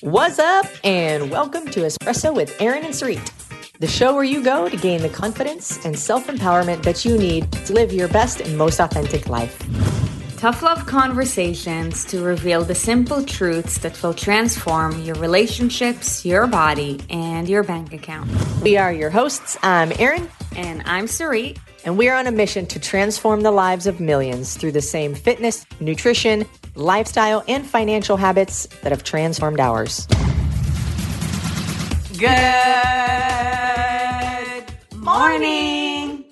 What's up, and welcome to Espresso with Aaron and Sarit, the show where you go to gain the confidence and self empowerment that you need to live your best and most authentic life. Tough love conversations to reveal the simple truths that will transform your relationships, your body, and your bank account. We are your hosts. I'm Aaron. And I'm Sarit. And we are on a mission to transform the lives of millions through the same fitness, nutrition, lifestyle, and financial habits that have transformed ours. Good morning.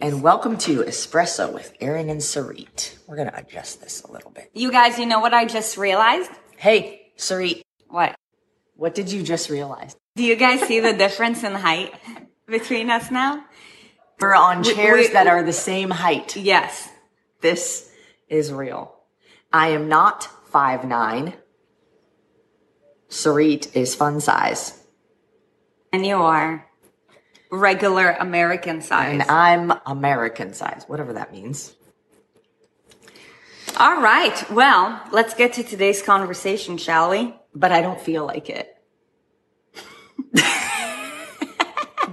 And welcome to Espresso with Aaron and Sarit. We're going to adjust this a little bit. You guys, you know what I just realized? Hey, Sarit. What? What did you just realize? Do you guys see the difference in height between us now? We're on chairs we- that are the same height. Yes. This is real. I am not five nine. Sarit is fun size. And you are regular American size. And I'm American size, whatever that means. All right. Well, let's get to today's conversation, shall we? But I don't feel like it.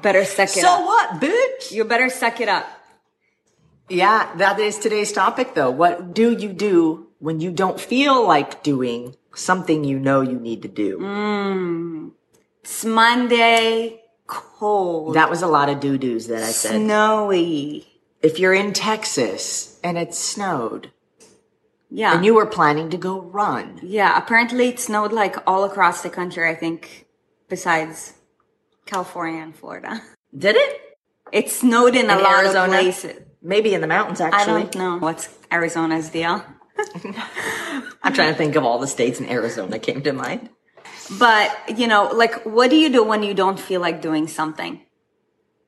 Better suck it So up. what, bitch? You better suck it up. Yeah, that is today's topic though. What do you do when you don't feel like doing something you know you need to do? Mm. It's Monday, cold, That was a lot of doo-doos that I said. snowy. If you're in Texas and it snowed Yeah. and you were planning to go run, yeah. Apparently it snowed like all across the country, I think, besides California and Florida. did it? It snowed in, a lot Arizona? of places. Maybe in the mountains, actually. I don't know what's Arizona's deal. I'm trying to think of all the states in Arizona that came to mind. But, you know, like, what do you do when you don't feel like doing something?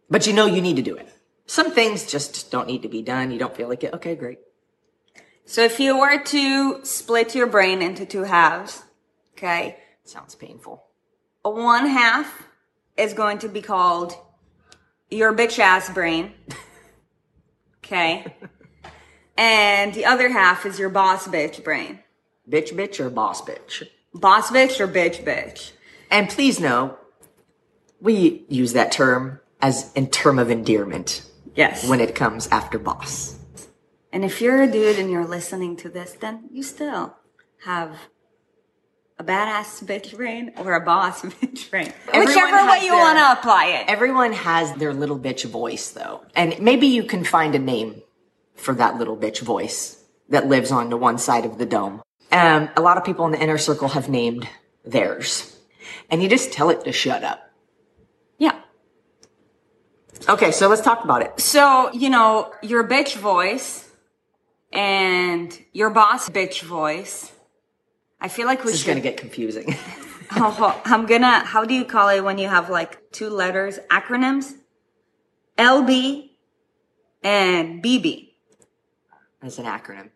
But you know you need to do it. Some things just don't need to be done. You don't feel like it. Okay, great. So if you were to split your brain into two halves, okay, Sounds painful. one half is going to be called your bitch ass brain. Okay. And the other half is your boss bitch brain. Bitch, bitch, or boss bitch. Boss bitch or bitch bitch. And please know, we use that term as in term of endearment Yes. when it comes after boss. and if you're a dude and you're listening to this, then you still have a badass bitch brain or a boss bitch brain. Whichever way you want to apply it. Everyone has their little bitch voice though. And maybe you can find a name for that little bitch voice that lives on the one side of the dome. Um, a lot of people in the inner circle have named theirs. And you just tell it to shut up. Yeah. Okay, so let's talk about it. So, you know, your bitch voice and your boss bitch voice. I feel like we This is gonna get confusing. Oh, I'm gonna. How do you call it when you have like two letters, acronyms? LB and BB. That's an acronym.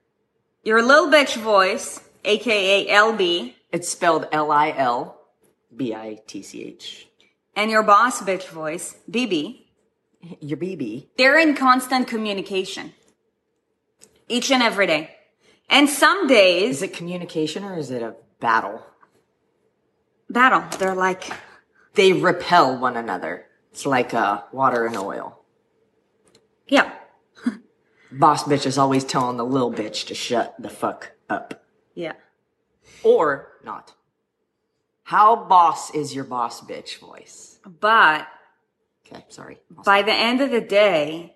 Your little bitch voice, aka LB, It's spelled L-I-L B-I-T-C-H. and your boss bitch voice, BB. Your BB. They're in constant communication each and every day. And some days, Is it communication or is it a battle? battle. They're like, They repel one another. It's like uh, water and oil. Boss bitch is always telling the little bitch to shut the fuck up. yeah. Or not. How boss is your boss bitch voice? But Okay, sorry. by the end of the day,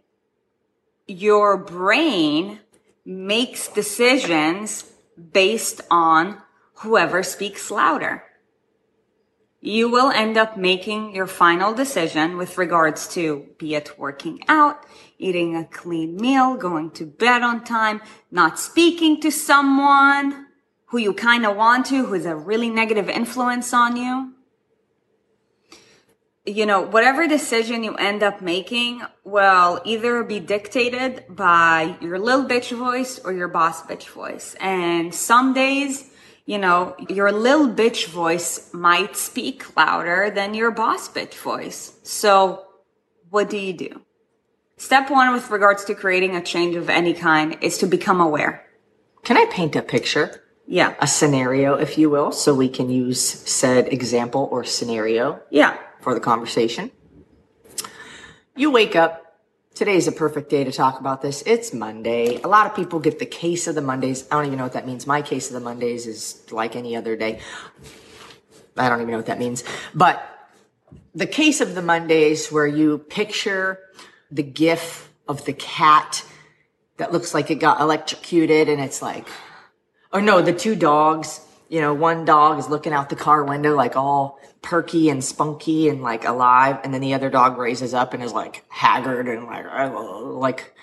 your brain makes decisions based on whoever speaks louder. You will end up making your final decision with regards to be it working out, eating a clean meal, going to bed on time, not speaking to someone who you kind of want to, who's a really negative influence on you you know, whatever decision you end up making will either be dictated by your little bitch voice or your boss bitch voice. And some days, you know, your little bitch voice might speak louder than your boss bitch voice. So what do you do? Step one with regards to creating a change of any kind is to become aware. Can I paint a picture? Yeah. a scenario, if you will, so we can use said example or scenario Yeah. for the conversation. You wake up. Today's a perfect day to talk about this. It's Monday. A lot of people get the case of the Mondays. I don't even know what that means. My case of the Mondays is like any other day. I don't even know what that means. But the case of the Mondays where you picture the gif of the cat that looks like it got electrocuted and it's like, or no, the two dogs, you know, one dog is looking out the car window like all perky and spunky and like alive. And then the other dog raises up and is like haggard and like, like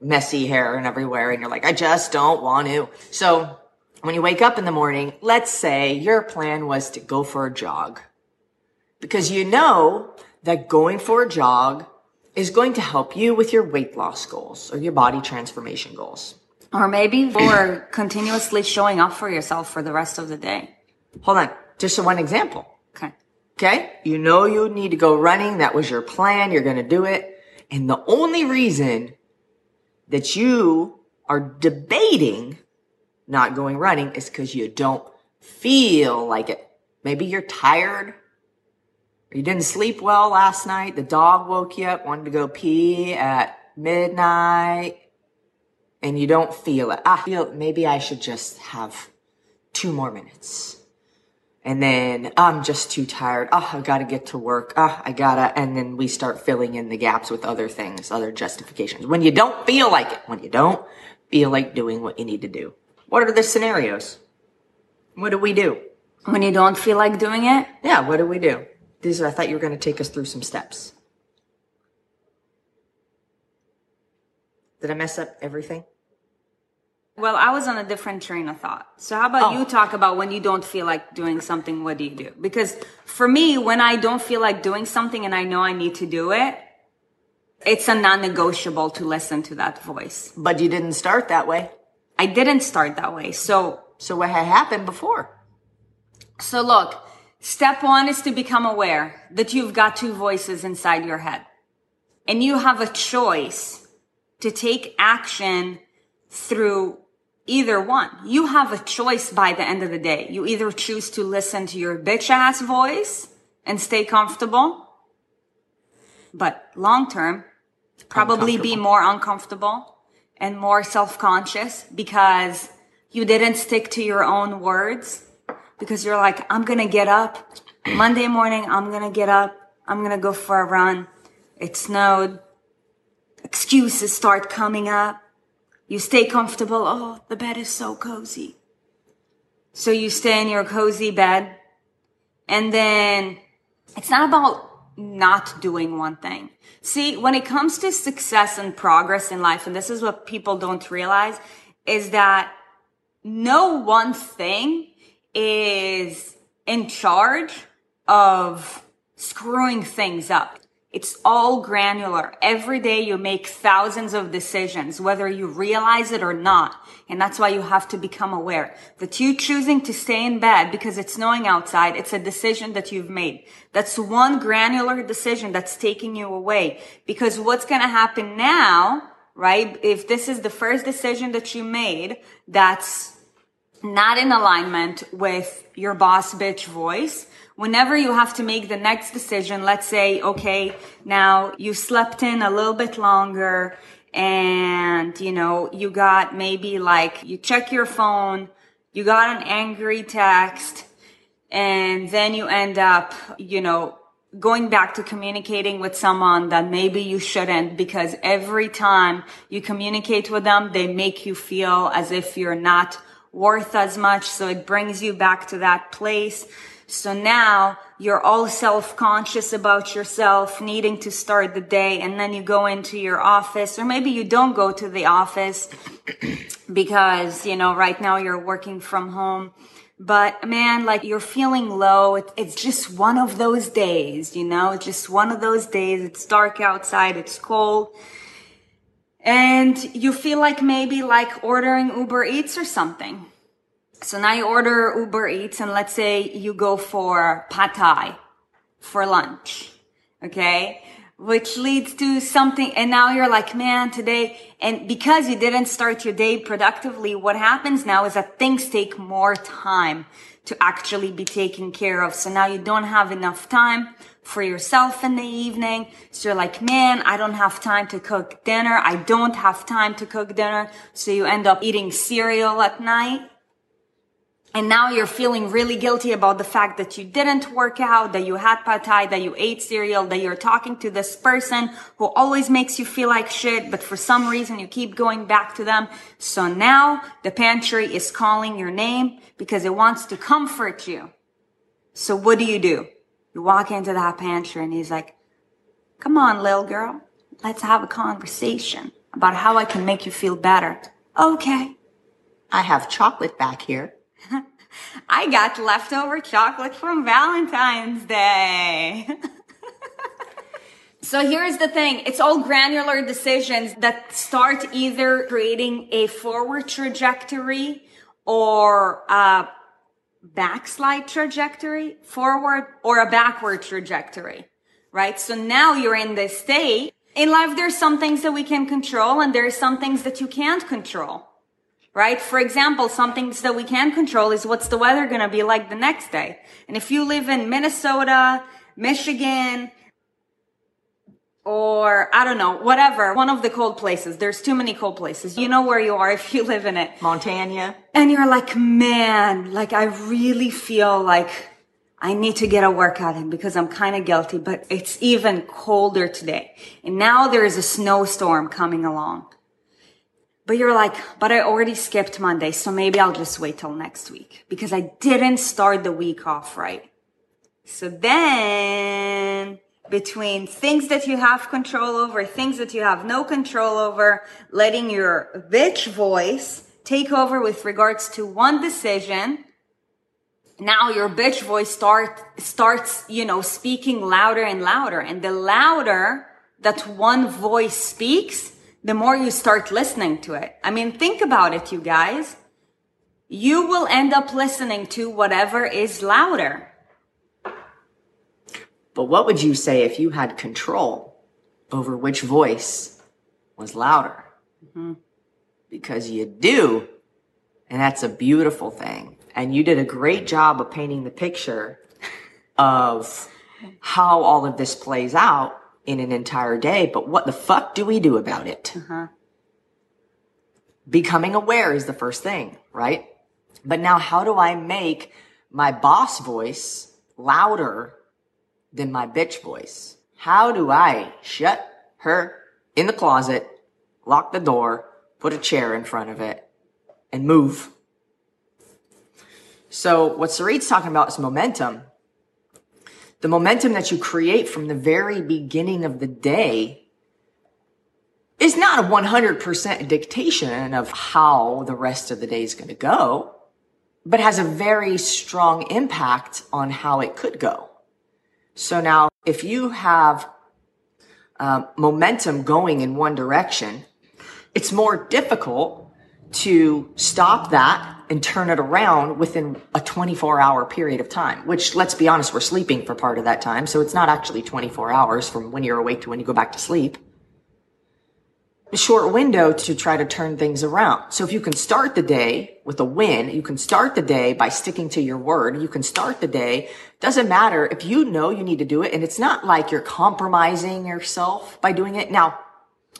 messy hair and everywhere. And you're like, I just don't want to. So when you wake up in the morning, let's say your plan was to go for a jog because you know that going for a jog is going to help you with your weight loss goals or your body transformation goals. Or maybe for continuously showing up for yourself for the rest of the day. Hold on. Just one example. Okay. Okay. You know you need to go running. That was your plan. You're going to do it. And the only reason that you are debating not going running is because you don't feel like it. Maybe you're tired. Or you didn't sleep well last night. The dog woke you up, wanted to go pee at midnight and you don't feel it. I feel maybe I should just have two more minutes. And then I'm just too tired. Oh, I gotta get to work. Oh, I gotta, and then we start filling in the gaps with other things, other justifications. When you don't feel like it, when you don't feel like doing what you need to do. What are the scenarios? What do we do? When you don't feel like doing it, Yeah, what do we do? These are, I thought you were gonna take us through some steps. Did I mess up everything? Well, I was on a different train of thought. So how about Oh. you talk about when you don't feel like doing something, what do you do? Because for me, when I don't feel like doing something and I know I need to do it, it's a non-negotiable to listen to that voice. But you didn't start that way. I didn't start that way. So So what had happened before? So look, step one is to become aware that you've got two voices inside your head and you have a choice to take action through either one. You have a choice by the end of the day. You either choose to listen to your bitch ass voice and stay comfortable, but long term, probably be more uncomfortable and more self-conscious because you didn't stick to your own words because you're like, I'm going to get up Monday morning. I'm going to get up. I'm going to go for a run. It snowed. Excuses start coming up. You stay comfortable. Oh, the bed is so cozy. So you stay in your cozy bed and then it's not about not doing one thing. See, when it comes to success and progress in life, and this is what people don't realize, is that no one thing is in charge of screwing things up. It's all granular. Every day you make thousands of decisions, whether you realize it or not. And that's why you have to become aware that you choosing to stay in bed because it's snowing outside. It's a decision that you've made. That's one granular decision that's taking you away because what's going to happen now, right? If this is the first decision that you made, that's not in alignment with your boss bitch voice. Whenever you have to make the next decision, let's say, okay, now you slept in a little bit longer and, you know, you got maybe like, you check your phone, you got an angry text, and then you end up, you know, going back to communicating with someone that maybe you shouldn't because every time you communicate with them, they make you feel as if you're not worth as much. So it brings you back to that place. So now you're all self-conscious about yourself, needing to start the day, and then you go into your office, or maybe you don't go to the office because, you know, right now you're working from home. But man, like you're feeling low. It's just one of those days, you know, it's just one of those days. It's dark outside. It's cold. And you feel like maybe like ordering Uber Eats or something. So now you order Uber Eats and let's say you go for pad thai for lunch. Okay. which leads to something. And now you're like, man, today, and because you didn't start your day productively, what happens now is that things take more time to actually be taken care of. So now you don't have enough time for yourself in the evening. So you're like, man, I don't have time to cook dinner. I don't have time to cook dinner. So you end up eating cereal at night. And now you're feeling really guilty about the fact that you didn't work out, that you had pad thai, that you ate cereal, that you're talking to this person who always makes you feel like shit, but for some reason you keep going back to them. So now the pantry is calling your name because it wants to comfort you. So what do you do? You walk into that pantry and he's like, come on, little girl, let's have a conversation about how I can make you feel better. Okay. I have chocolate back here. I got leftover chocolate from Valentine's Day. so here's the thing. It's all granular decisions that start either creating a forward trajectory or a backslide trajectory, forward or a backward trajectory, right? So now you're in this state. In life, there's some things that we can control and there's some things that you can't control right? For example, some things that we can control is what's the weather going to be like the next day. And if you live in Minnesota, Michigan, or I don't know, whatever, one of the cold places. There's too many cold places. You know where you are if you live in it. Montana. And you're like, man, like I really feel like I need to get a workout in because I'm kind of guilty, but it's even colder today. And now there is a snowstorm coming along. But you're like, but I already skipped Monday, so maybe I'll just wait till next week because I didn't start the week off right. So then between things that you have control over, things that you have no control over, letting your bitch voice take over with regards to one decision. Now your bitch voice start, starts, you know, speaking louder and louder. And the louder that one voice speaks, the more you start listening to it. I mean, think about it, you guys. You will end up listening to whatever is louder. But what would you say if you had control over which voice was louder? Mm-hmm. Because you do. And that's a beautiful thing. And you did a great job of painting the picture of how all of this plays out in an entire day, but what the fuck do we do about it? Uh-huh. Becoming aware is the first thing, right? But now how do I make my boss voice louder than my bitch voice? How do I shut her in the closet, lock the door, put a chair in front of it, and move? So what Sarit's talking about is momentum the momentum that you create from the very beginning of the day is not a 100% dictation of how the rest of the day is going to go, but has a very strong impact on how it could go. So now, if you have uh, momentum going in one direction, it's more difficult to stop that and turn it around within a 24 hour period of time, which let's be honest, we're sleeping for part of that time. So it's not actually 24 hours from when you're awake to when you go back to sleep. A short window to try to turn things around. So if you can start the day with a win, you can start the day by sticking to your word. You can start the day. Doesn't matter if you know you need to do it. And it's not like you're compromising yourself by doing it. Now,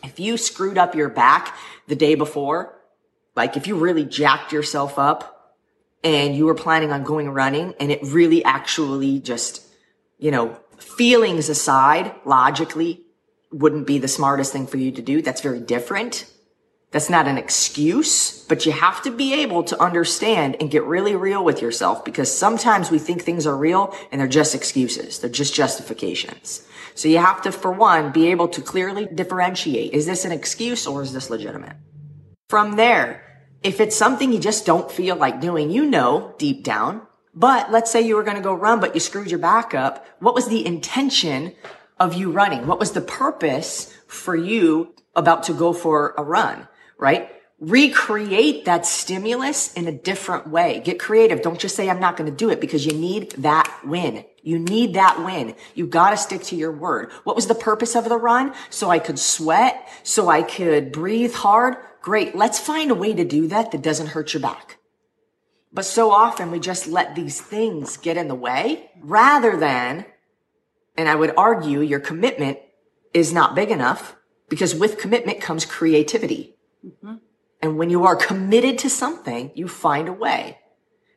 if you screwed up your back the day before, like if you really jacked yourself up and you were planning on going running and it really actually just, you know, feelings aside, logically wouldn't be the smartest thing for you to do. That's very different. That's not an excuse, but you have to be able to understand and get really real with yourself because sometimes we think things are real and they're just excuses. They're just justifications. So you have to, for one, be able to clearly differentiate. Is this an excuse or is this legitimate? From there, if it's something you just don't feel like doing, you know deep down. But let's say you were going to go run, but you screwed your back up. What was the intention of you running? What was the purpose for you about to go for a run? Right? recreate that stimulus in a different way. Get creative. Don't just say, I'm not going to do it because you need that win. You need that win. You got to stick to your word. What was the purpose of the run? So I could sweat, so I could breathe hard. Great. Let's find a way to do that that doesn't hurt your back. But so often we just let these things get in the way rather than, and I would argue your commitment is not big enough because with commitment comes creativity. Mm-hmm. And when you are committed to something, you find a way.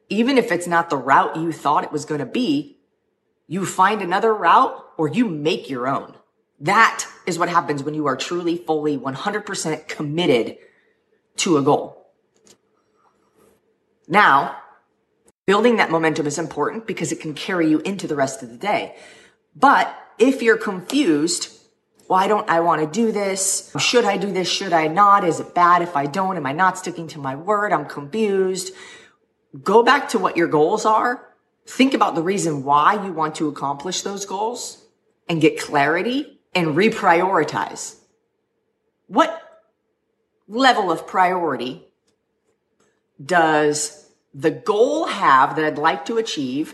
Even if it's not the route you thought it was going to be, you find another route or you make your own. That is what happens when you are truly, fully, 100% committed to a goal. Now, building that momentum is important because it can carry you into the rest of the day. But if you're confused, why don't I want to do this? Should I do this? Should I not? Is it bad if I don't? Am I not sticking to my word? I'm confused. Go back to what your goals are. Think about the reason why you want to accomplish those goals and get clarity and reprioritize. What level of priority does the goal have that I'd like to achieve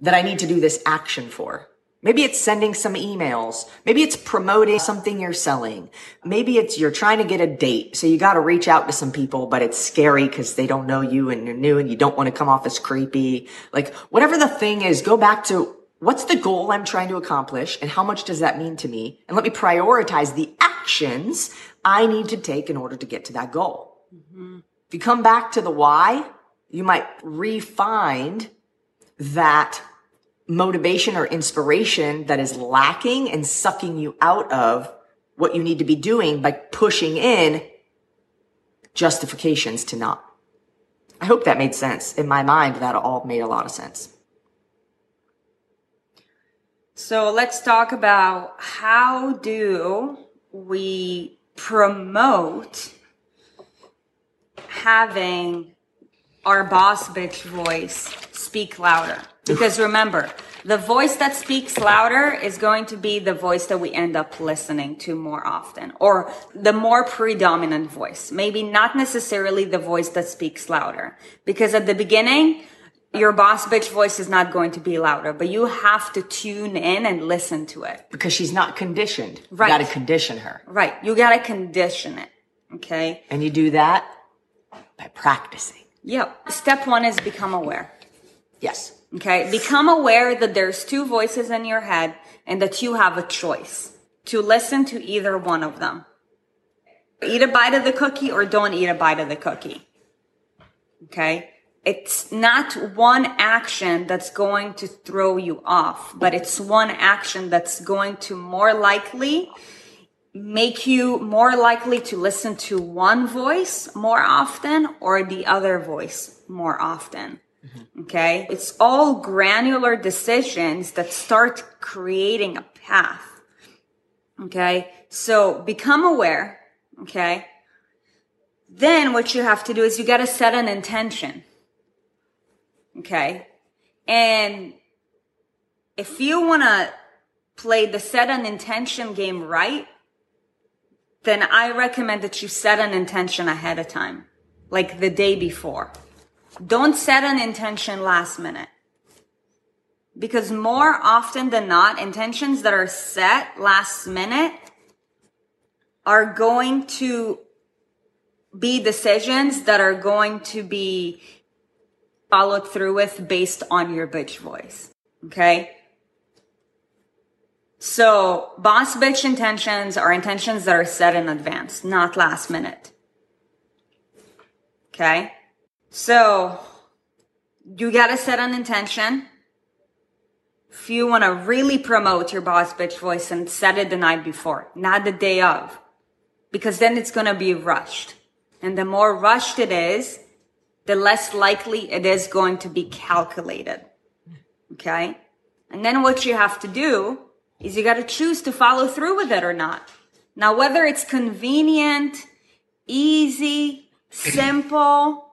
that I need to do this action for? Maybe it's sending some emails. Maybe it's promoting something you're selling. Maybe it's you're trying to get a date. So you got to reach out to some people, but it's scary because they don't know you and you're new and you don't want to come off as creepy. Like whatever the thing is, go back to what's the goal I'm trying to accomplish and how much does that mean to me? And let me prioritize the actions I need to take in order to get to that goal. Mm-hmm. If you come back to the why, you might refine that motivation or inspiration that is lacking and sucking you out of what you need to be doing by pushing in justifications to not. I hope that made sense. In my mind, that all made a lot of sense. So let's talk about how do we promote having our boss bitch voice speak louder. Because remember, the voice that speaks louder is going to be the voice that we end up listening to more often or the more predominant voice. Maybe not necessarily the voice that speaks louder. Because at the beginning, your boss bitch voice is not going to be louder, but you have to tune in and listen to it. Because she's not conditioned. Right. You gotta condition her. Right. You gotta condition it. Okay. And you do that by practicing. Yep. Step one is become aware. Yes. Okay. Become aware that there's two voices in your head and that you have a choice to listen to either one of them. Eat a bite of the cookie or don't eat a bite of the cookie. Okay. It's not one action that's going to throw you off, but it's one action that's going to more likely make you more likely to listen to one voice more often or the other voice more often. Mm-hmm. Okay. It's all granular decisions that start creating a path. Okay. So become aware. Okay. Then what you have to do is you got to set an intention. Okay. And if you want to play the set an intention game right, then I recommend that you set an intention ahead of time, like the day before. Don't set an intention last minute. Because more often than not, intentions that are set last minute are going to be decisions that are going to be followed through with based on your bitch voice. Okay. So boss bitch intentions are intentions that are set in advance, not last minute. Okay. So you gotta set an intention. If you want to really promote your boss bitch voice and set it the night before, not the day of, because then it's going to be rushed. And the more rushed it is, the less likely it is going to be calculated. Okay. And then what you have to do is you got to choose to follow through with it or not. Now, whether it's convenient, easy, simple,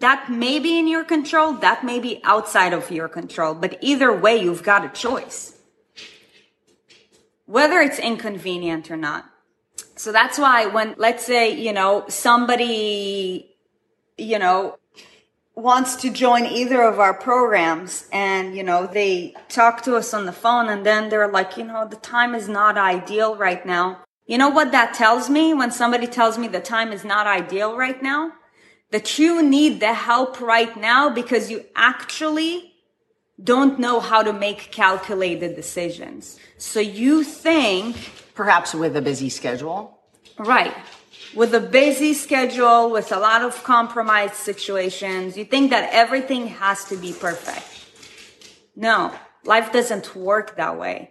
that may be in your control, that may be outside of your control, but either way, you've got a choice. Whether it's inconvenient or not. So that's why when, let's say, you know, somebody, you know, wants to join either of our programs and, you know, they talk to us on the phone and then they're like, you know, the time is not ideal right now. You know what that tells me when somebody tells me the time is not ideal right now? That you need the help right now because you actually don't know how to make calculated decisions. So you think Perhaps with a busy schedule. Right. With a busy schedule, with a lot of compromised situations, you think that everything has to be perfect. No, life doesn't work that way.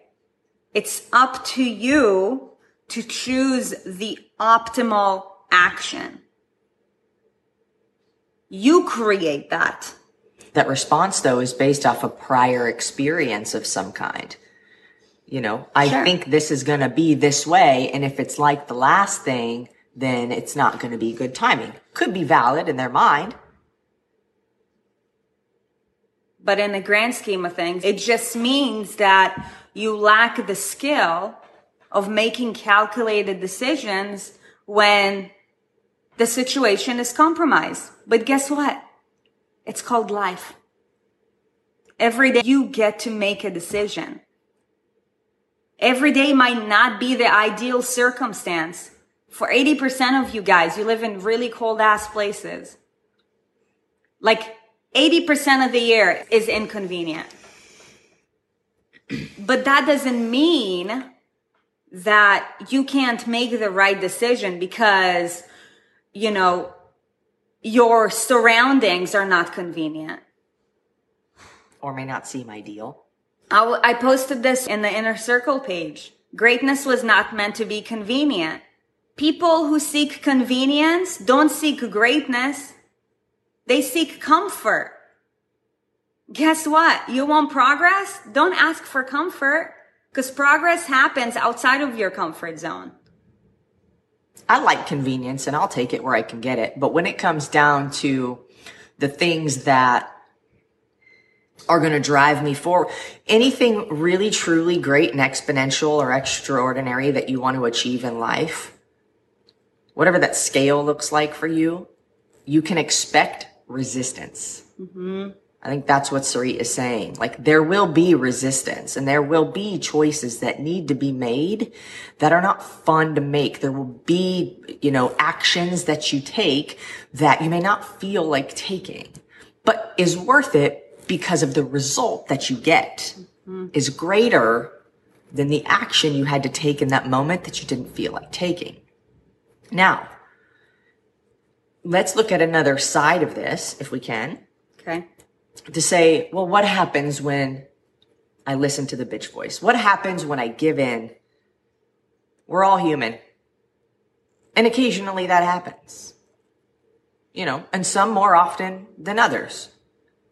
It's up to you to choose the optimal action. You create that. That response, though, is based off a prior experience of some kind. You know, I Sure. think this is going to be this way. And if it's like the last thing, then it's not going to be good timing. Could be valid in their mind. But in the grand scheme of things, it just means that you lack the skill of making calculated decisions when the situation is compromised. But guess what? It's called life. Every day you get to make a decision. Every day might not be the ideal circumstance. For 80% of you guys, you live in really cold ass places. Like 80% of the year is inconvenient. But that doesn't mean that you can't make the right decision because, you know, your surroundings are not convenient. Or may not seem ideal. I, w- I posted this in the inner circle page. Greatness was not meant to be convenient. People who seek convenience don't seek greatness. They seek comfort. Guess what? You want progress? Don't ask for comfort because progress happens outside of your comfort zone. I like convenience and I'll take it where I can get it. But when it comes down to the things that are going to drive me forward, anything really truly great and exponential or extraordinary that you want to achieve in life, whatever that scale looks like for you, you can expect resistance. Mm-hmm. I think that's what Sarit is saying. Like there will be resistance and there will be choices that need to be made that are not fun to make. There will be, you know, actions that you take that you may not feel like taking, but is worth it because of the result that you get mm-hmm. is greater than the action you had to take in that moment that you didn't feel like taking. Now, let's look at another side of this if we can Okay. to say, well, what happens when I listen to the bitch voice? What happens when I give in? We're all human. And occasionally that happens. You know, and some more often than others.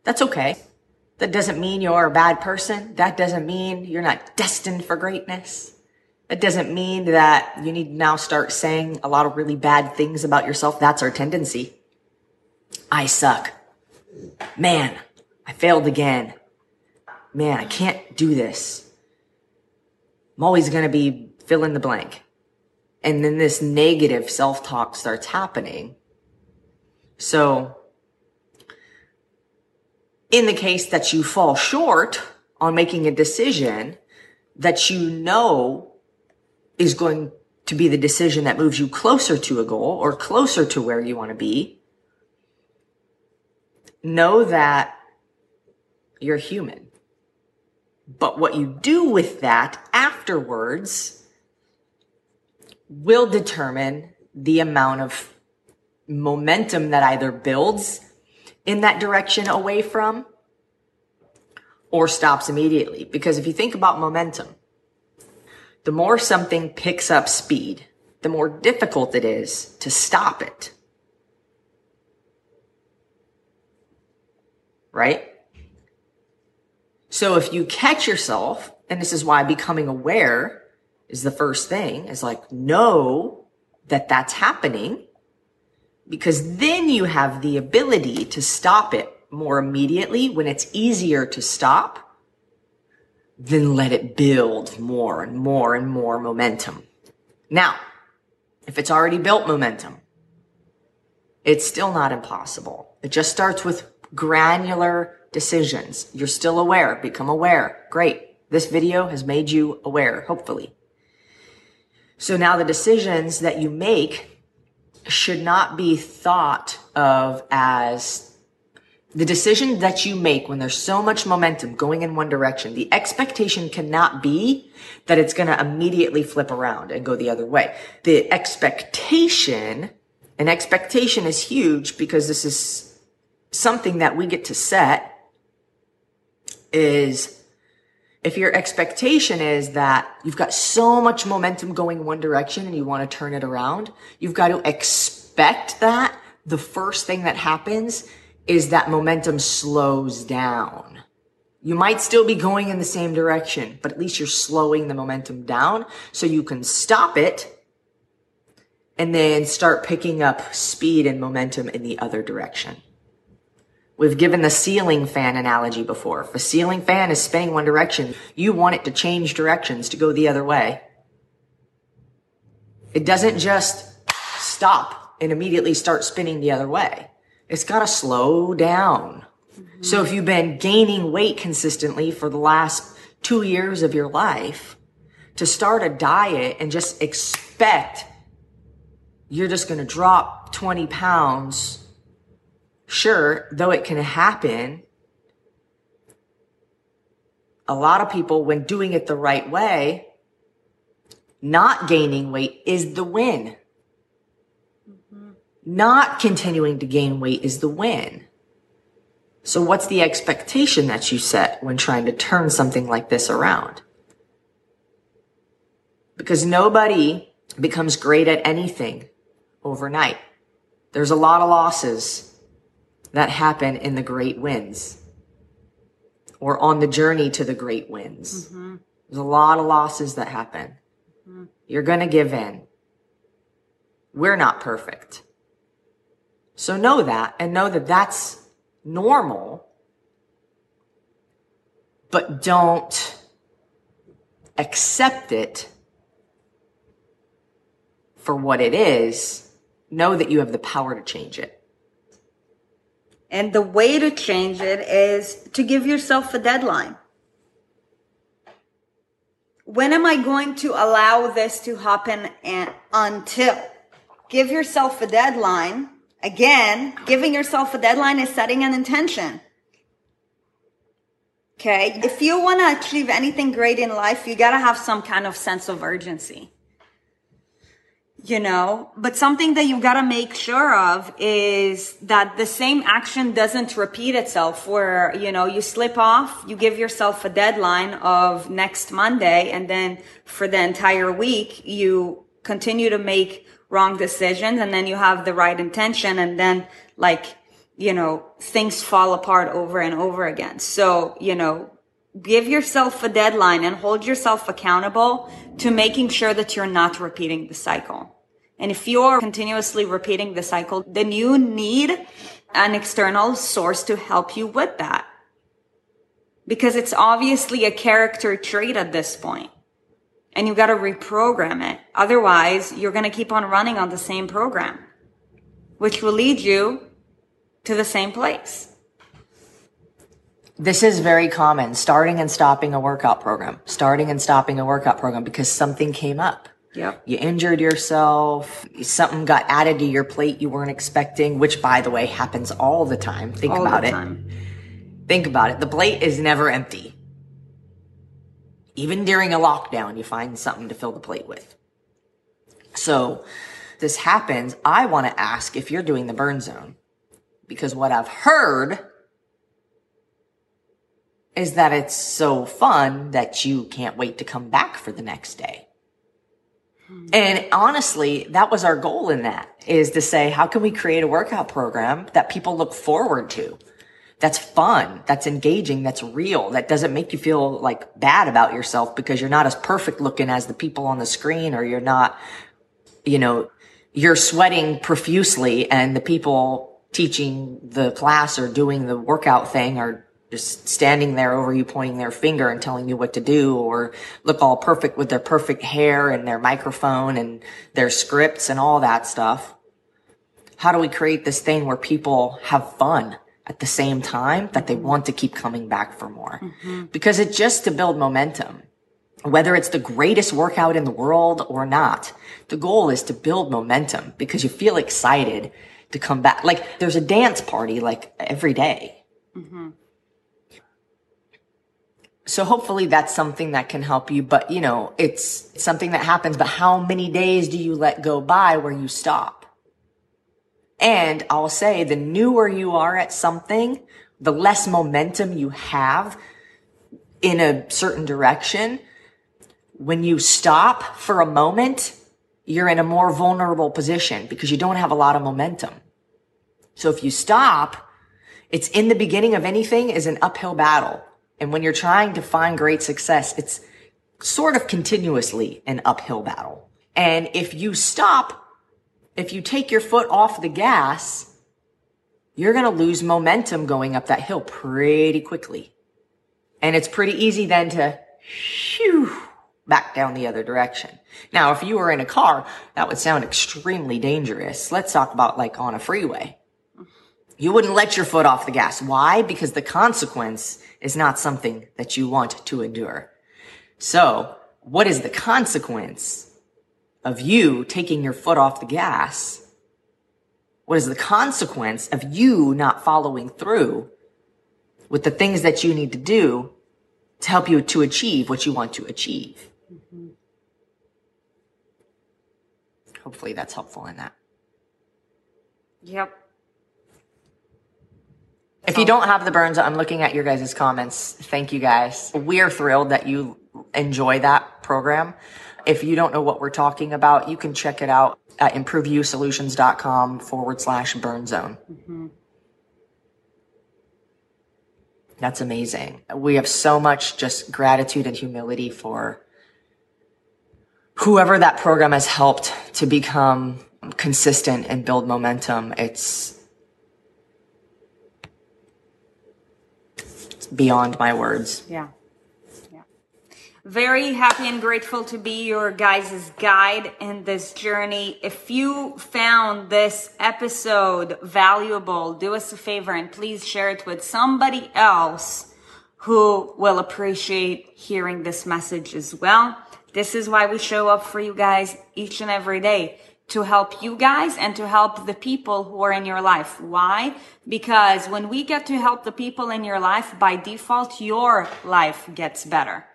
That's okay. That doesn't mean you're a bad person. That doesn't mean you're not destined for greatness. That doesn't mean that you need to now start saying a lot of really bad things about yourself. That's our tendency. I suck man, I failed again. Man, I can't do this. I'm always going to be fill in the blank. And then this negative self talk starts happening. So, in the case that you fall short on making a decision that you know is going to be the decision that moves you closer to a goal or closer to where you want to be, know that you're human. But what you do with that afterwards will determine the amount of momentum that either builds in that direction away from or stops immediately. Because if you think about momentum, the more something picks up speed, the more difficult it is to stop it. right? So if you catch yourself, and this is why becoming aware is the first thing, is like know that that's happening because then you have the ability to stop it more immediately when it's easier to stop then let it build more and more and more momentum. Now, if it's already built momentum, it's still not impossible. It just starts with granular decisions. You're still aware. Become aware. Great. This video has made you aware, hopefully. So now the decisions that you make should not be thought of as the decision that you make when there's so much momentum going in one direction, the expectation cannot be that it's going to immediately flip around and go the other way. The expectation, an expectation is huge because this is something that we get to set is if your expectation is that you've got so much momentum going one direction and you want to turn it around, you've got to expect that the first thing that happens is that momentum slows down. You might still be going in the same direction, but at least you're slowing the momentum down so you can stop it and then start picking up speed and momentum in the other direction. We've given the ceiling fan analogy before. If a ceiling fan is spinning one direction, you want it to change directions to go the other way. It doesn't just stop and immediately start spinning the other way. It's got to slow down. Mm-hmm. So if you've been gaining weight consistently for the last two years of your life, to start a diet and just expect you're just going to drop 20 pounds Sure, though it can happen, a lot of people, when doing it the right way, not gaining weight is the win. Not continuing to gain weight is the win. So what's the expectation that you set when trying to turn something like this around? Because nobody becomes great at anything overnight. There's a lot of losses that happen in the great wins or on the journey to the great wins. Mm-hmm. There's a lot of losses that happen. Mm-hmm. You're going to give in. We're not perfect. So know that and know that that's normal, but don't accept it for what it is. Know that you have the power to change it. And the way to change it is to give yourself a deadline. When am I going to allow this to happen and until? Give yourself a deadline. Again, giving yourself a deadline is setting an intention. Okay. If you want to achieve anything great in life, you got to have some kind of sense of urgency you know, but something that you got to make sure of is that the same action doesn't repeat itself where, you know, you slip off, you give yourself a deadline of next Monday and then for the entire week you continue to make wrong decisions and then you have the right intention and then like, you know, things fall apart over and over again. So, you know, give yourself a deadline and hold yourself accountable to making sure that you're not repeating the cycle. And if you're continuously repeating the cycle, then you need an external source to help you with that. Because it's obviously a character trait at this point. And you've got to reprogram it. Otherwise, you're going to keep on running on the same program, which will lead you to the same place. This is very common, starting and stopping a workout program, starting and stopping a workout program because something came up. Yep. You injured yourself. Something got added to your plate you weren't expecting, which by the way happens all the time. Think all about it. Time. Think about it. The plate is never empty. Even during a lockdown, you find something to fill the plate with. So this happens. I want to ask if you're doing the burn zone because what I've heard is that it's so fun that you can't wait to come back for the next day. And honestly, that was our goal in that is to say, how can we create a workout program that people look forward to? That's fun. That's engaging. That's real. That doesn't make you feel like bad about yourself because you're not as perfect looking as the people on the screen or you're not, you know, you're sweating profusely and the people teaching the class or doing the workout thing are just standing there over you, pointing their finger and telling you what to do, or look all perfect with their perfect hair and their microphone and their scripts and all that stuff. How do we create this thing where people have fun at the same time that they want to keep coming back for more? Mm-hmm. Because it's just to build momentum. Whether it's the greatest workout in the world or not, the goal is to build momentum because you feel excited to come back. Like there's a dance party like every day. Mm-hmm. So hopefully that's something that can help you. But you know, it's, it's something that happens. But how many days do you let go by where you stop? And I'll say the newer you are at something, the less momentum you have in a certain direction. When you stop for a moment, you're in a more vulnerable position because you don't have a lot of momentum. So if you stop, it's in the beginning of anything is an uphill battle. And when you're trying to find great success, it's sort of continuously an uphill battle. And if you stop, if you take your foot off the gas, you're going to lose momentum going up that hill pretty quickly. And it's pretty easy then to shoo back down the other direction. Now, if you were in a car, that would sound extremely dangerous. Let's talk about like on a freeway. You wouldn't let your foot off the gas. Why? Because the consequence is not something that you want to endure. So what is the consequence of you taking your foot off the gas? What is the consequence of you not following through with the things that you need to do to help you to achieve what you want to achieve? Hopefully that's helpful in that. Yep. If you don't have the burns, I'm looking at your guys' comments. Thank you guys. We are thrilled that you enjoy that program. If you don't know what we're talking about, you can check it out at improveyousolutions.com forward slash burn zone. Mm-hmm. That's amazing. We have so much just gratitude and humility for whoever that program has helped to become consistent and build momentum. It's, it's beyond my words. Yeah. Very happy and grateful to be your guys' guide in this journey. If you found this episode valuable, do us a favor and please share it with somebody else who will appreciate hearing this message as well. This is why we show up for you guys each and every day to help you guys and to help the people who are in your life. Why? Because when we get to help the people in your life, by default, your life gets better.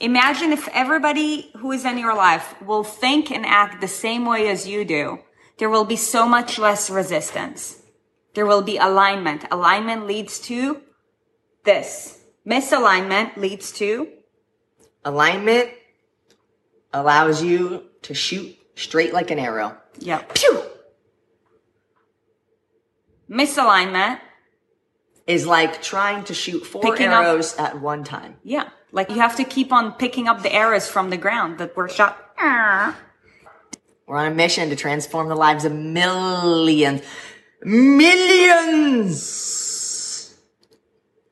Imagine if everybody who is in your life will think and act the same way as you do. There will be so much less resistance. There will be alignment. Alignment leads to this. Misalignment leads to Alignment allows you to shoot straight like an arrow. Yep. Pew! Misalignment. Is like trying to shoot four Picking up- arrows at one time. Yeah. Like you have to keep on picking up the arrows from the ground that were shot. We're on a mission to transform the lives of millions, millions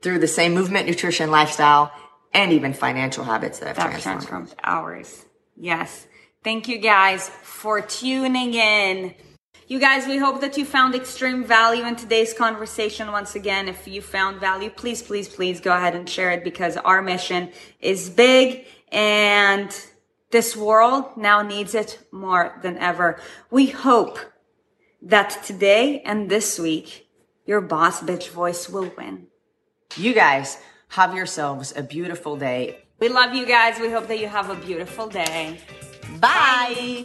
through the same movement, nutrition, lifestyle, and even financial habits that have That transformed. transforms ours. Yes. Thank you guys for tuning in. You guys, we hope that you found extreme value in today's conversation. Once again, if you found value, please, please, please go ahead and share it because our mission is big and this world now needs it more than ever. We hope that today and this week, your boss bitch voice will win. You guys have yourselves a beautiful day. We love you guys. We hope that you have a beautiful day. Bye.